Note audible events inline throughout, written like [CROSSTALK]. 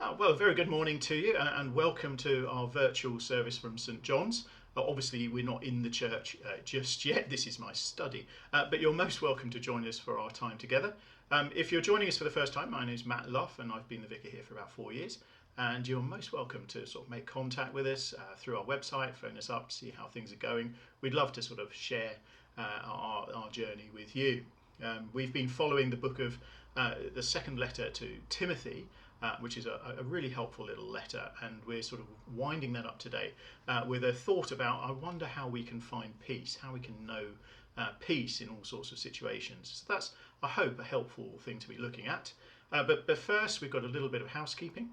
Uh, well, very good morning to you uh, and welcome to our virtual service from St John's. Uh, obviously, we're not in the church uh, just yet, this is my study, uh, but you're most welcome to join us for our time together. Um, if you're joining us for the first time, my name is Matt Luff and I've been the vicar here for about four years. And you're most welcome to sort of make contact with us uh, through our website, phone us up, see how things are going. We'd love to sort of share our, our journey with you. Um, we've been following the book of the second letter to Timothy uh, which is a, a, really helpful little letter. And we're sort of winding that up today uh, with a thought about I wonder how we can find peace, how we can know uh, peace in all sorts of situations. So that's, I hope, a helpful thing to be looking at. Uh, but, but first, we've got a little bit of housekeeping.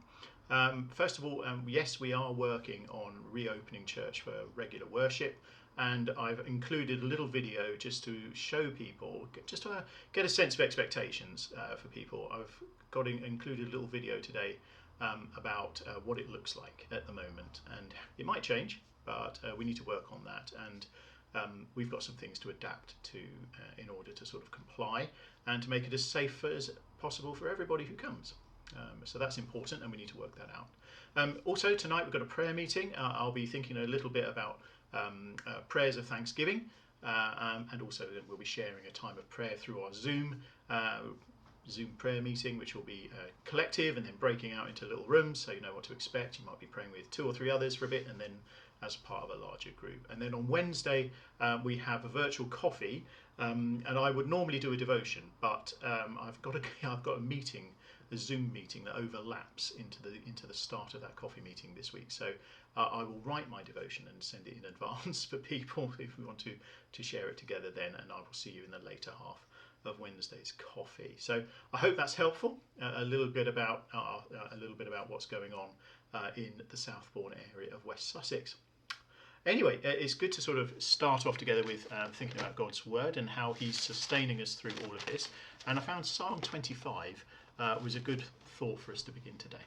Um, first of all, um, yes, we are working on reopening church for regular worship and I've included a little video just to show people, just to get a sense of expectations uh, for people. I've got in, included a little video today um, about uh, what it looks like at the moment, and it might change, but uh, we need to work on that. And um, we've got some things to adapt to uh, in order to sort of comply and to make it as safe as possible for everybody who comes. Um, so that's important, and we need to work that out. Um, also, tonight we've got a prayer meeting. Uh, I'll be thinking a little bit about um, uh, prayers of thanksgiving, uh, um, and also we'll be sharing a time of prayer through our Zoom uh, Zoom prayer meeting, which will be uh, collective and then breaking out into little rooms so you know what to expect. You might be praying with two or three others for a bit and then as part of a larger group. And then on Wednesday, uh, we have a virtual coffee. Um, and I would normally do a devotion, but um, I've got a [LAUGHS] I've got a meeting, a Zoom meeting that overlaps into the into the start of that coffee meeting this week. So uh, I will write my devotion and send it in [LAUGHS] advance for people if we want to to share it together then, and I will see you in the later half of Wednesday's coffee. So I hope that's helpful. Uh, a little bit about uh, uh, a little bit about what's going on uh, in the Southbourne area of West Sussex. Anyway, uh, it's good to sort of start off together with uh, thinking about God's word and how He's sustaining us through all of this. And I found Psalm 25 Uh, was a good thought for us to begin today.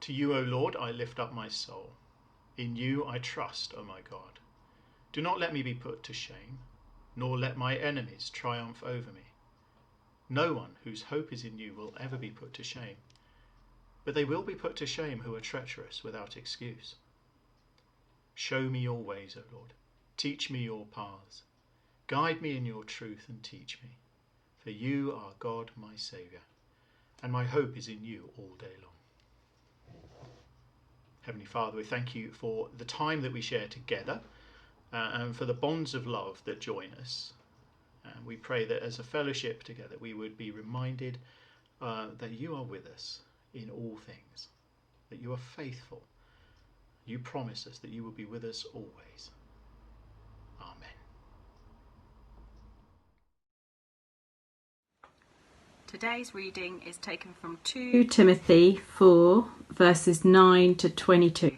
To you, O Lord, I lift up my soul. In you I trust, O my God. Do not let me be put to shame nor let my enemies triumph over me. No one whose hope is in you will ever be put to shame, but they will be put to shame who are treacherous without excuse. Show me your ways, O Lord. Teach me your paths. Guide me in your truth and teach me. For you are God, my Saviour, and my hope is in you all day long. Heavenly Father, we thank you for the time that we share together uh, and for the bonds of love that join us. And we pray that as a fellowship together, we would be reminded uh, that you are with us in all things, that you are faithful. You promise us that you will be with us always. Amen. Today's reading is taken from 2 Timothy 4, verses 9 to 22.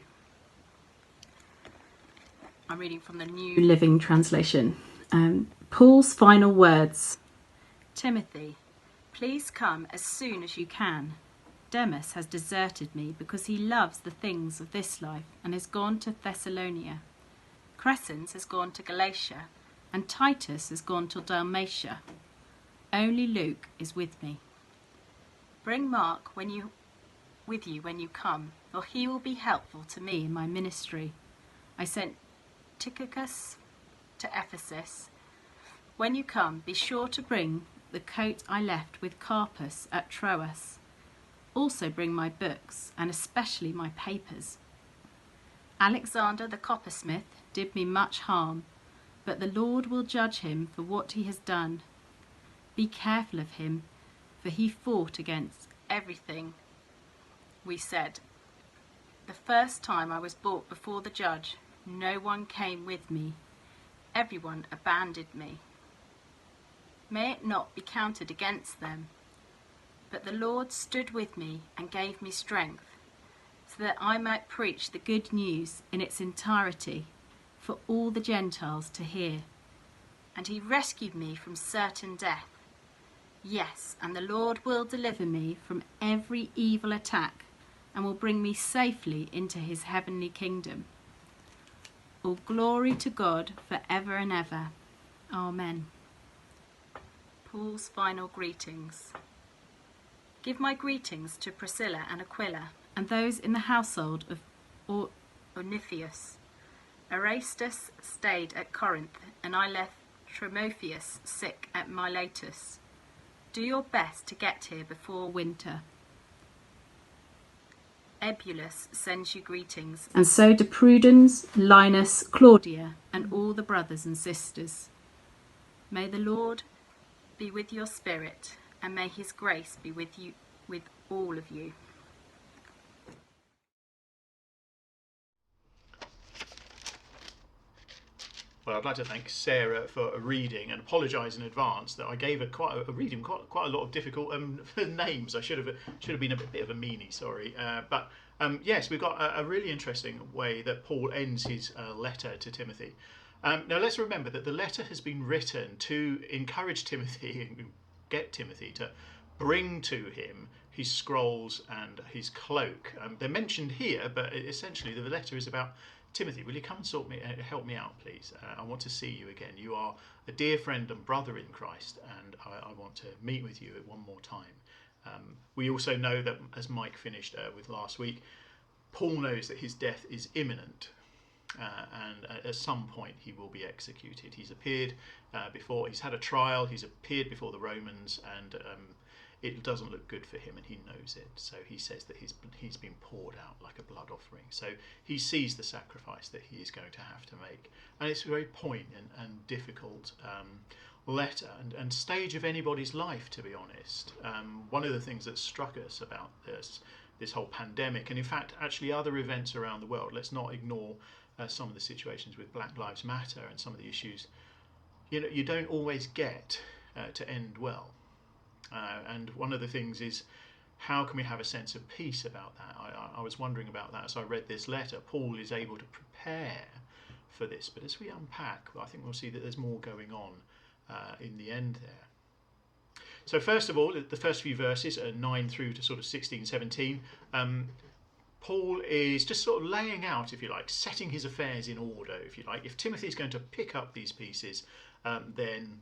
I'm reading from the New Living Translation. Um, Paul's final words Timothy, please come as soon as you can. Demas has deserted me because he loves the things of this life and has gone to Thessalonica. Crescens has gone to Galatia, and Titus has gone to Dalmatia. Only Luke is with me. Bring Mark when you, with you when you come, for he will be helpful to me in my ministry. I sent Tychicus to Ephesus. When you come, be sure to bring the coat I left with Carpus at Troas. Also bring my books, and especially my papers. Alexander the coppersmith did me much harm, but the Lord will judge him for what he has done. Be careful of him, for he fought against everything we said. The first time I was brought before the judge, no one came with me. Everyone abandoned me. May it not be counted against them. But the Lord stood with me and gave me strength, so that I might preach the good news in its entirety for all the Gentiles to hear. And he rescued me from certain death. Yes, and the Lord will deliver me from every evil attack and will bring me safely into his heavenly kingdom. All glory to God for ever and ever. Amen. Paul's final greetings. Give my greetings to Priscilla and Aquila and those in the household of or- Oniphius. Erastus stayed at Corinth, and I left Timotheus sick at Miletus. Do your best to get here before winter. Eubulus sends you greetings, and so do Prudence, Linus, Claudia, and all the brothers and sisters. May the Lord be with your spirit, and may his grace be with you with all of you. Well, I'd like to thank Sarah for a reading and apologise in advance that I gave her quite a, a reading, quite quite a lot of difficult um, [LAUGHS] names. I should have should have been a bit, bit of a meanie, sorry. Uh, but um, yes, we've got a, a, really interesting way that Paul ends his uh, letter to Timothy. Um, now let's remember that the letter has been written to encourage Timothy [LAUGHS] and get Timothy to bring to him his scrolls and his cloak. Um, they're mentioned here, but essentially the letter is about Timothy, will you come and sort me, uh, help me out, please? Uh, I want to see you again. You are a dear friend and brother in Christ, and I, I want to meet with you one more time. Um, we also know that, as Mike finished uh, with last week, Paul knows that his death is imminent, uh, and at some point he will be executed. He's appeared uh, before, he's had a trial, he's appeared before the Romans, and um, it doesn't look good for him and he knows it. So he says that he's, he's been poured out like a blood offering. So he sees the sacrifice that he is going to have to make. And it's a very poignant and difficult um, letter and, and stage of anybody's life, to be honest. Um, one of the things that struck us about this, this whole pandemic, and in fact, actually other events around the world, let's not ignore uh, some of the situations with Black Lives Matter and some of the issues. You know, you don't always get uh, to end well uh, and one of the things is how can we have a sense of peace about that? I, I, was wondering about that as I read this letter. Paul is able to prepare for this, but as we unpack, I think we'll see that there's more going on uh, in the end there. So, first of all, the first few verses, uh, 9 through to sort of 16, 17, um, Paul is just sort of laying out, if you like, setting his affairs in order, if you like. If Timothy is going to pick up these pieces, um, then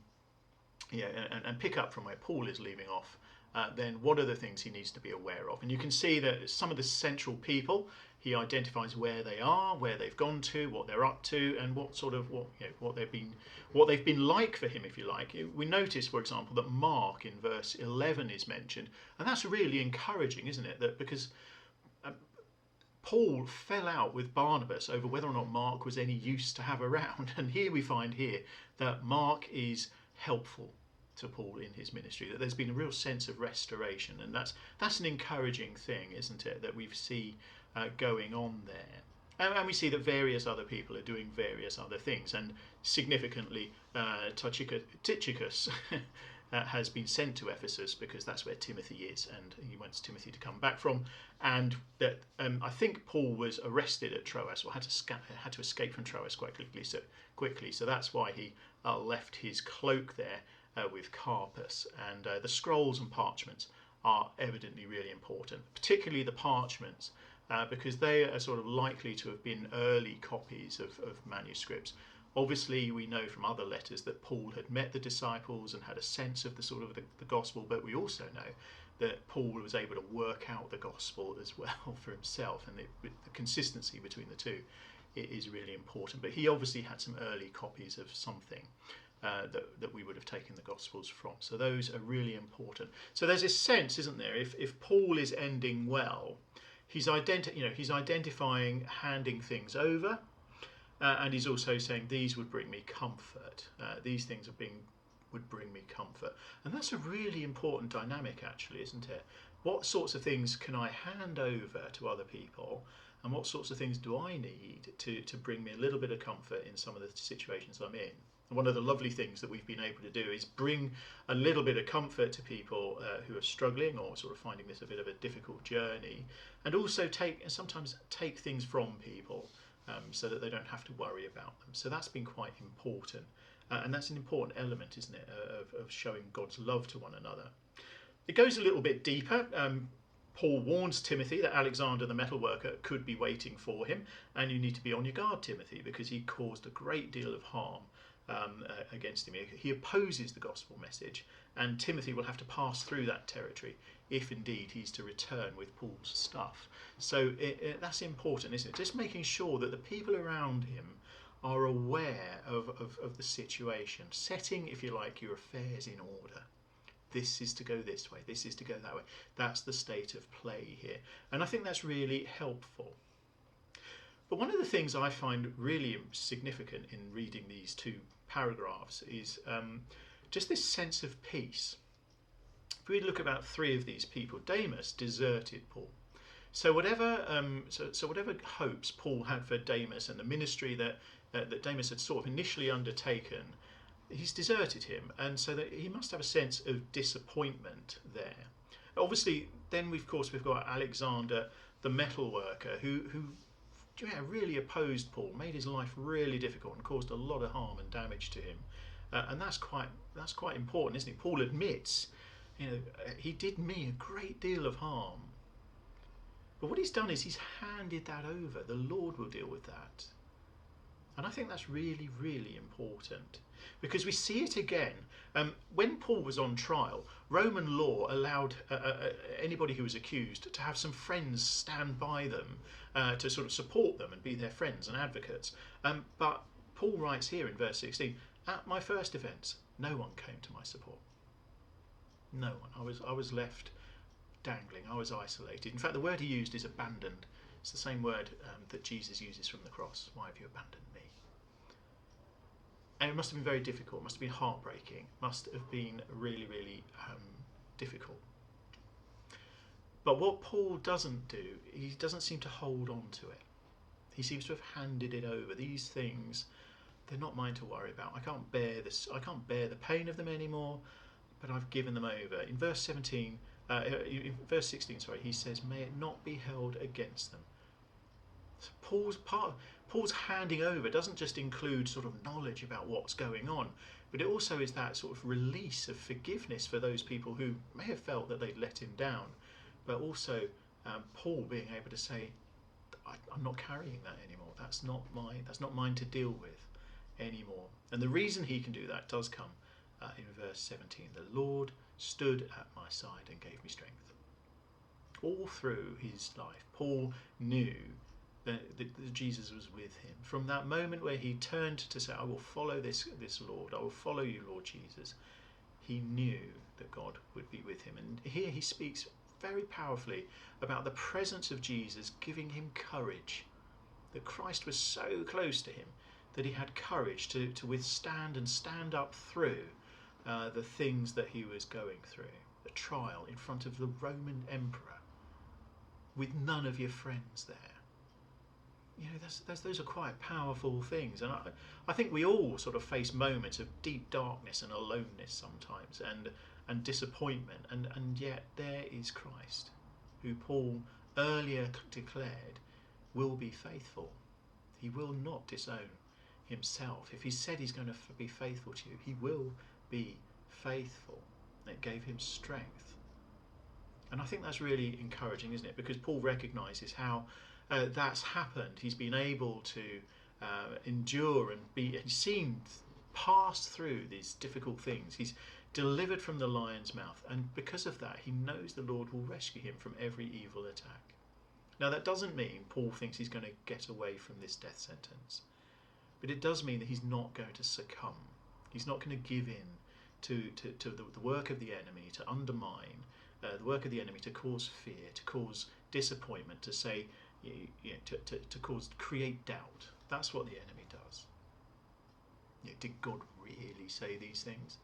yeah, and, and pick up from where Paul is leaving off, uh, then what are the things he needs to be aware of? And you can see that some of the central people, he identifies where they are, where they've gone to, what they're up to, and what sort of what you know, what they've been what they've been like for him, if you like. We notice, for example, that Mark in verse 11 is mentioned, and that's really encouraging, isn't it? That because um, Paul fell out with Barnabas over whether or not Mark was any use to have around, [LAUGHS] and here we find here that Mark is helpful to Paul in his ministry. That there's been a real sense of restoration, and that's that's an encouraging thing, isn't it? That we see uh, going on there. And, and, we see that various other people are doing various other things, and significantly, uh, Tychicus [LAUGHS] uh, has been sent to Ephesus because that's where Timothy is, and he wants Timothy to come back from. And that um, I think Paul was arrested at Troas, or had to sca- had to escape from Troas quite quickly. So quickly, so that's why he uh, left his cloak there uh, with Carpus. And uh, the scrolls and parchments are evidently really important, particularly the parchments. Uh, because they are sort of likely to have been early copies of, of manuscripts. Obviously, we know from other letters that Paul had met the disciples and had a sense of the sort of the, the gospel, but we also know that Paul was able to work out the gospel as well [LAUGHS] for himself, and the, the consistency between the two is really important. But he obviously had some early copies of something. Uh, that, that we would have taken the Gospels from. So those are really important. So there's this sense, isn't there? If, if Paul is ending well, he's identi- you know he's identifying handing things over, uh, and he's also saying these would bring me comfort. Uh, these things are being would bring me comfort, and that's a really important dynamic, actually, isn't it? What sorts of things can I hand over to other people? And what sorts of things do I need to, to bring me a little bit of comfort in some of the situations I'm in. And one of the lovely things that we've been able to do is bring a little bit of comfort to people uh, who are struggling or sort of finding this a bit of a difficult journey, and also take and sometimes take things from people um, so that they don't have to worry about them. So that's been quite important, uh, and that's an important element, isn't it, uh, of, of showing God's love to one another. It goes a little bit deeper. Um, Paul warns Timothy that Alexander the metalworker could be waiting for him, and you need to be on your guard, Timothy, because he caused a great deal of harm um, uh, against him. He opposes the gospel message, and Timothy will have to pass through that territory if indeed he's to return with Paul's stuff. So it, it, that's important, isn't it? Just making sure that the people around him are aware of, of, of the situation, setting, if you like, your affairs in order. This is to go this way, this is to go that way. That's the state of play here. And I think that's really helpful. But one of the things I find really significant in reading these two paragraphs is um, just this sense of peace. If we look about three of these people, Demas deserted Paul. So whatever, um, so, so whatever hopes Paul had for Demas and the ministry that uh, that Demas had sort of initially undertaken, he's deserted him, and so that he must have a sense of disappointment there. Obviously, then we've, of course we've got Alexander, the metal worker, who who yeah, really opposed Paul, made his life really difficult, and caused a lot of harm and damage to him. Uh, and that's quite that's quite important, isn't it? Paul admits, you know, uh, he did me a great deal of harm. But what he's done is he's handed that over. The Lord will deal with that. And I think that's really, really important because we see it again. Um, when Paul was on trial, Roman law allowed uh, uh, uh, anybody who was accused to have some friends stand by them uh, to sort of support them and be their friends and advocates. Um, but Paul writes here in verse 16 At my first defence, no one came to my support. No one. I was, I was left dangling, I was isolated. In fact, the word he used is abandoned. It's the same word um, that Jesus uses from the cross. Why have you abandoned me? and it must have been very difficult. Must have been heartbreaking. Must have been really, really um, difficult. But what Paul doesn't do, he doesn't seem to hold on to it. He seems to have handed it over. These things, they're not mine to worry about. I can't bear this. I can't bear the pain of them anymore. But I've given them over. In verse 17, uh, in verse 16, sorry, he says, "May it not be held against them." So Paul's part. Paul's handing over doesn't just include sort of knowledge about what's going on, but it also is that sort of release of forgiveness for those people who may have felt that they'd let him down, but also um, Paul being able to say, I'm not carrying that anymore. That's not mine. That's not mine to deal with anymore. And the reason he can do that does come uh, in verse 17. The Lord stood at my side and gave me strength. All through his life, Paul knew that, that, Jesus was with him. From that moment where he turned to say, I will follow this, this Lord, I will follow you, Lord Jesus, he knew that God would be with him. And here he speaks very powerfully about the presence of Jesus giving him courage. That Christ was so close to him that he had courage to, to withstand and stand up through uh, the things that he was going through. A trial in front of the Roman emperor with none of your friends there you know, that's, that's, those are quite powerful things. And I, I think we all sort of face moments of deep darkness and aloneness sometimes and, and disappointment. And, and yet there is Christ, who Paul earlier declared will be faithful. He will not disown himself. If he said he's going to be faithful to you, he will be faithful. It gave him strength. And I think that's really encouraging, isn't it? Because Paul recognizes how uh, that's happened. He's been able to uh, endure and be he's seen pass through these difficult things. He's delivered from the lion's mouth, and because of that, he knows the Lord will rescue him from every evil attack. Now, that doesn't mean Paul thinks he's going to get away from this death sentence, but it does mean that he's not going to succumb. He's not going to give in to, to, to the, the work of the enemy, to undermine uh, the work of the enemy, to cause fear, to cause disappointment, to say, you, you know, to, to, to cause create doubt. That's what the enemy does. You know, did God really say these things?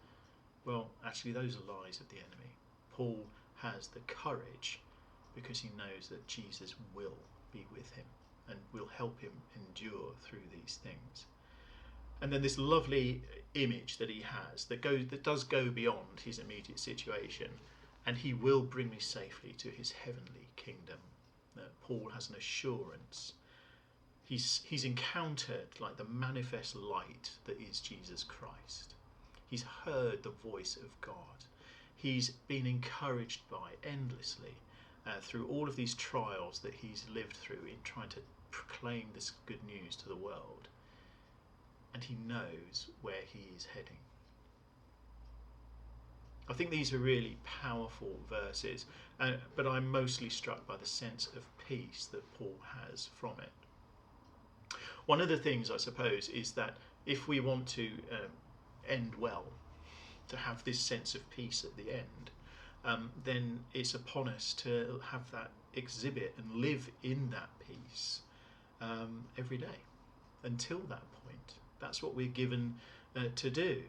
Well, actually, those are lies of the enemy. Paul has the courage because he knows that Jesus will be with him and will help him endure through these things. And then this lovely image that he has that goes that does go beyond his immediate situation, and he will bring me safely to his heavenly kingdom Paul has an assurance. He's, he's encountered like the manifest light that is Jesus Christ. He's heard the voice of God. He's been encouraged by endlessly uh, through all of these trials that he's lived through in trying to proclaim this good news to the world. and he knows where he is heading. I think these are really powerful verses, uh, but I'm mostly struck by the sense of peace that Paul has from it. One of the things, I suppose, is that if we want to um, end well, to have this sense of peace at the end, um, then it's upon us to have that exhibit and live in that peace um, every day until that point. That's what we're given uh, to do.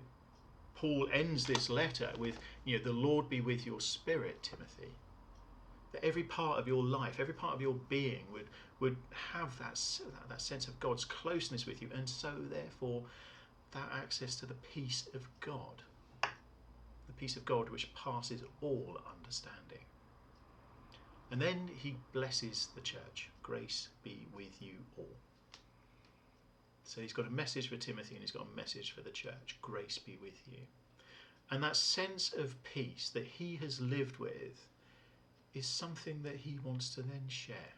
Paul ends this letter with, you know, the Lord be with your spirit, Timothy. That every part of your life, every part of your being would would have that that sense of God's closeness with you, and so therefore that access to the peace of God, the peace of God which passes all understanding. And then he blesses the church. Grace be with you all. So he's got a message for Timothy and he's got a message for the church. Grace be with you. And that sense of peace that he has lived with is something that he wants to then share.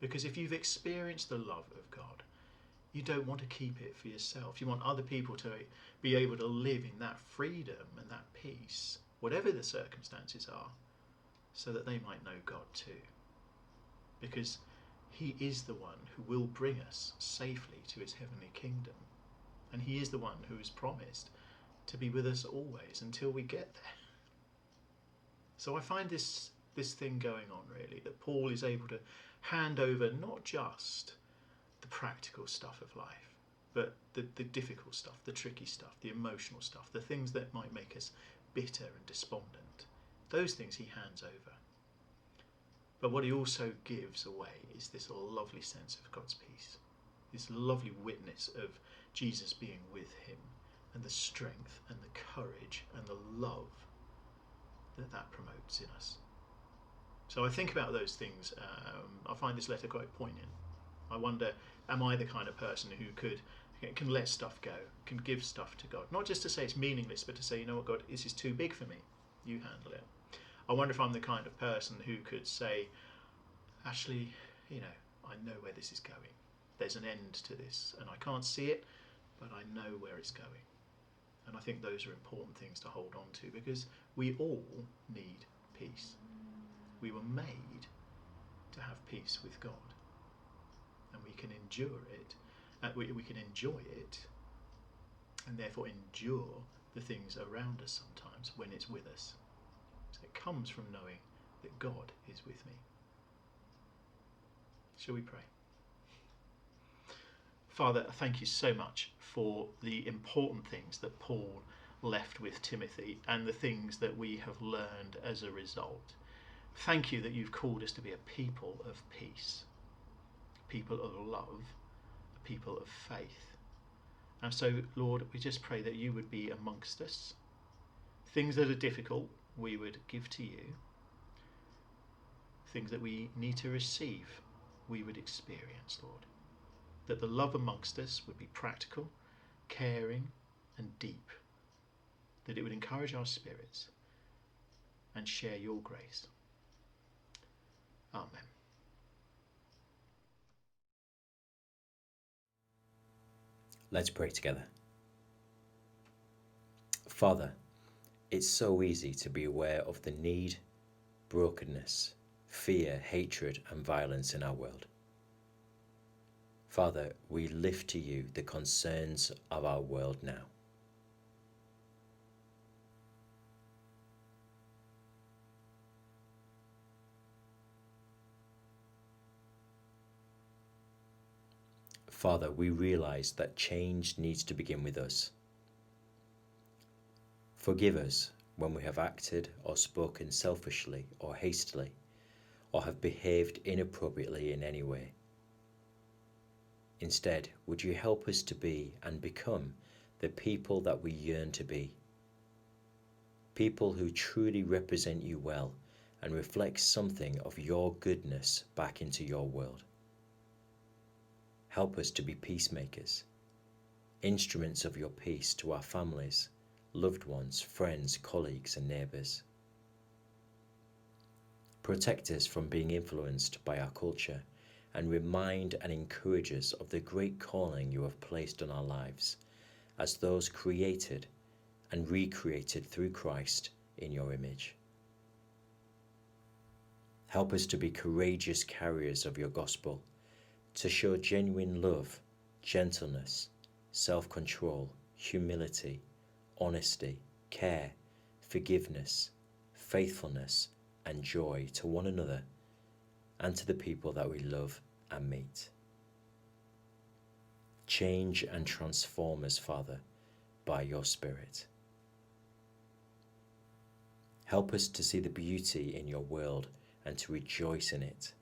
Because if you've experienced the love of God, you don't want to keep it for yourself. You want other people to be able to live in that freedom and that peace, whatever the circumstances are, so that they might know God too. Because he is the one who will bring us safely to his heavenly kingdom. And he is the one who has promised to be with us always until we get there. So I find this this thing going on really that Paul is able to hand over not just the practical stuff of life, but the, the difficult stuff, the tricky stuff, the emotional stuff, the things that might make us bitter and despondent. Those things he hands over. But what he also gives away is this lovely sense of God's peace, this lovely witness of Jesus being with him, and the strength and the courage and the love that that promotes in us. So I think about those things. Um, I find this letter quite poignant. I wonder, am I the kind of person who could can let stuff go, can give stuff to God? Not just to say it's meaningless, but to say, you know what, God, this is too big for me. You handle it. I wonder if I'm the kind of person who could say, actually, you know, I know where this is going. There's an end to this, and I can't see it, but I know where it's going. And I think those are important things to hold on to because we all need peace. We were made to have peace with God, and we can endure it. Uh, we, we can enjoy it, and therefore endure the things around us sometimes when it's with us. It comes from knowing that God is with me. Shall we pray? Father, thank you so much for the important things that Paul left with Timothy and the things that we have learned as a result. Thank you that you've called us to be a people of peace, people of love, a people of faith. And so, Lord, we just pray that you would be amongst us. Things that are difficult, we would give to you, things that we need to receive, we would experience, Lord. That the love amongst us would be practical, caring, and deep. That it would encourage our spirits and share your grace. Amen. Let's pray together. Father, it's so easy to be aware of the need, brokenness, fear, hatred, and violence in our world. Father, we lift to you the concerns of our world now. Father, we realize that change needs to begin with us. Forgive us when we have acted or spoken selfishly or hastily, or have behaved inappropriately in any way. Instead, would you help us to be and become the people that we yearn to be? People who truly represent you well and reflect something of your goodness back into your world. Help us to be peacemakers, instruments of your peace to our families loved ones, friends, colleagues, and neighbours. Protect us from being influenced by our culture and remind and encourage us of the great calling you have placed on our lives as those created and recreated through Christ in your image. Help us to be courageous carriers of your gospel, to show genuine love, gentleness, self control, humility, honesty, care, forgiveness, faithfulness, and joy to one another and to the people that we love and meet. Change and transform us, Father, by your Spirit. Help us to see the beauty in your world and to rejoice in it.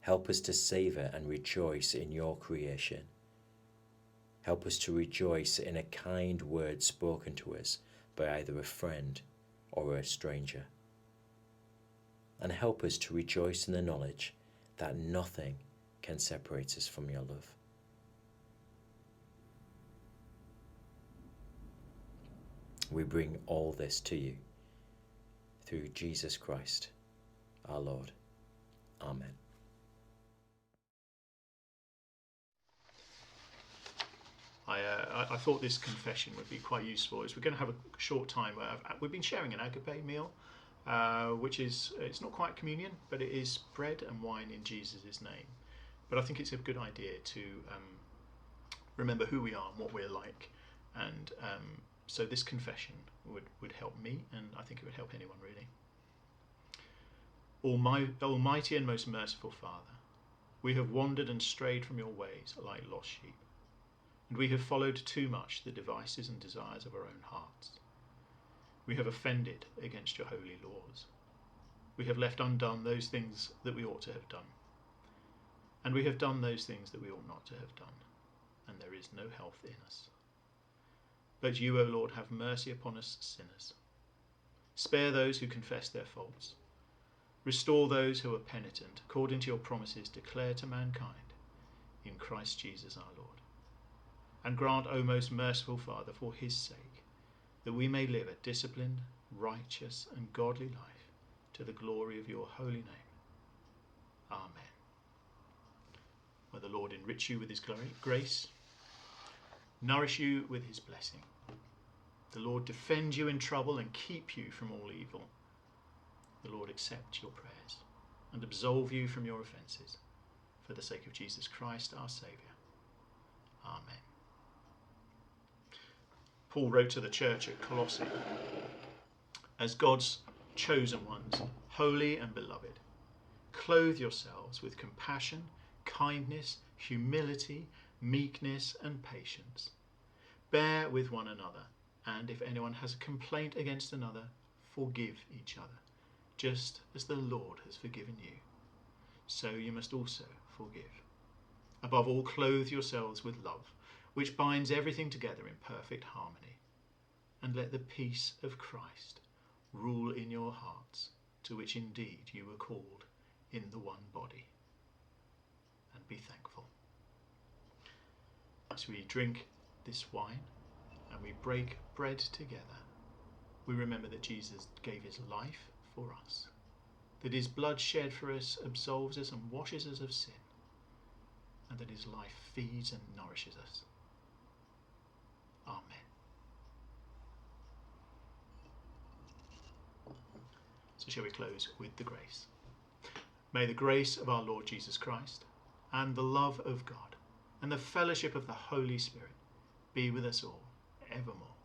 Help us to savour and rejoice in your creation. Help us to rejoice in a kind word spoken to us by either a friend or a stranger and help us to rejoice in the knowledge that nothing can separate us from your love. We bring all this to you through Jesus Christ, our Lord. Amen. I, uh, I, I thought this confession would be quite useful. As we're going to have a short time where I've, we've been sharing an agape meal uh, which is it's not quite communion, but it is bread and wine in Jesus' name. But I think it's a good idea to um, remember who we are and what we're like, and um, so this confession would would help me, and I think it would help anyone really. Almighty, Almighty and most merciful Father, we have wandered and strayed from your ways like lost sheep, and we have followed too much the devices and desires of our own hearts. We have offended against your holy laws. We have left undone those things that we ought to have done. And we have done those things that we ought not to have done. And there is no health in us. But you, O Lord, have mercy upon us sinners. Spare those who confess their faults. Restore those who are penitent, according to your promises, declare to mankind in Christ Jesus our Lord. And grant, O most merciful Father, for his sake, that we may live a disciplined, righteous, and godly life to the glory of your holy name. Amen. May the Lord enrich you with his glory, grace, nourish you with his blessing. The Lord defend you in trouble and keep you from all evil. The Lord accept your prayers and absolve you from your offences. For the sake of Jesus Christ, our Saviour. Amen. Paul wrote to the church at Colossae As God's chosen ones, holy and beloved, clothe yourselves with compassion, kindness, humility, meekness, and patience. Bear with one another, and if anyone has a complaint against another, forgive each other, just as the Lord has forgiven you. So you must also forgive. Above all, clothe yourselves with love which binds everything together in perfect harmony. And let the peace of Christ rule in your hearts, to which indeed you were called in the one body. And be thankful. As we drink this wine and we break bread together, we remember that Jesus gave his life for us, that his blood shed for us absolves us and washes us of sin, and that his life feeds and nourishes us. Amen. So, shall we close with the grace? May the grace of our Lord Jesus Christ, and the love of God, and the fellowship of the Holy Spirit be with us all evermore.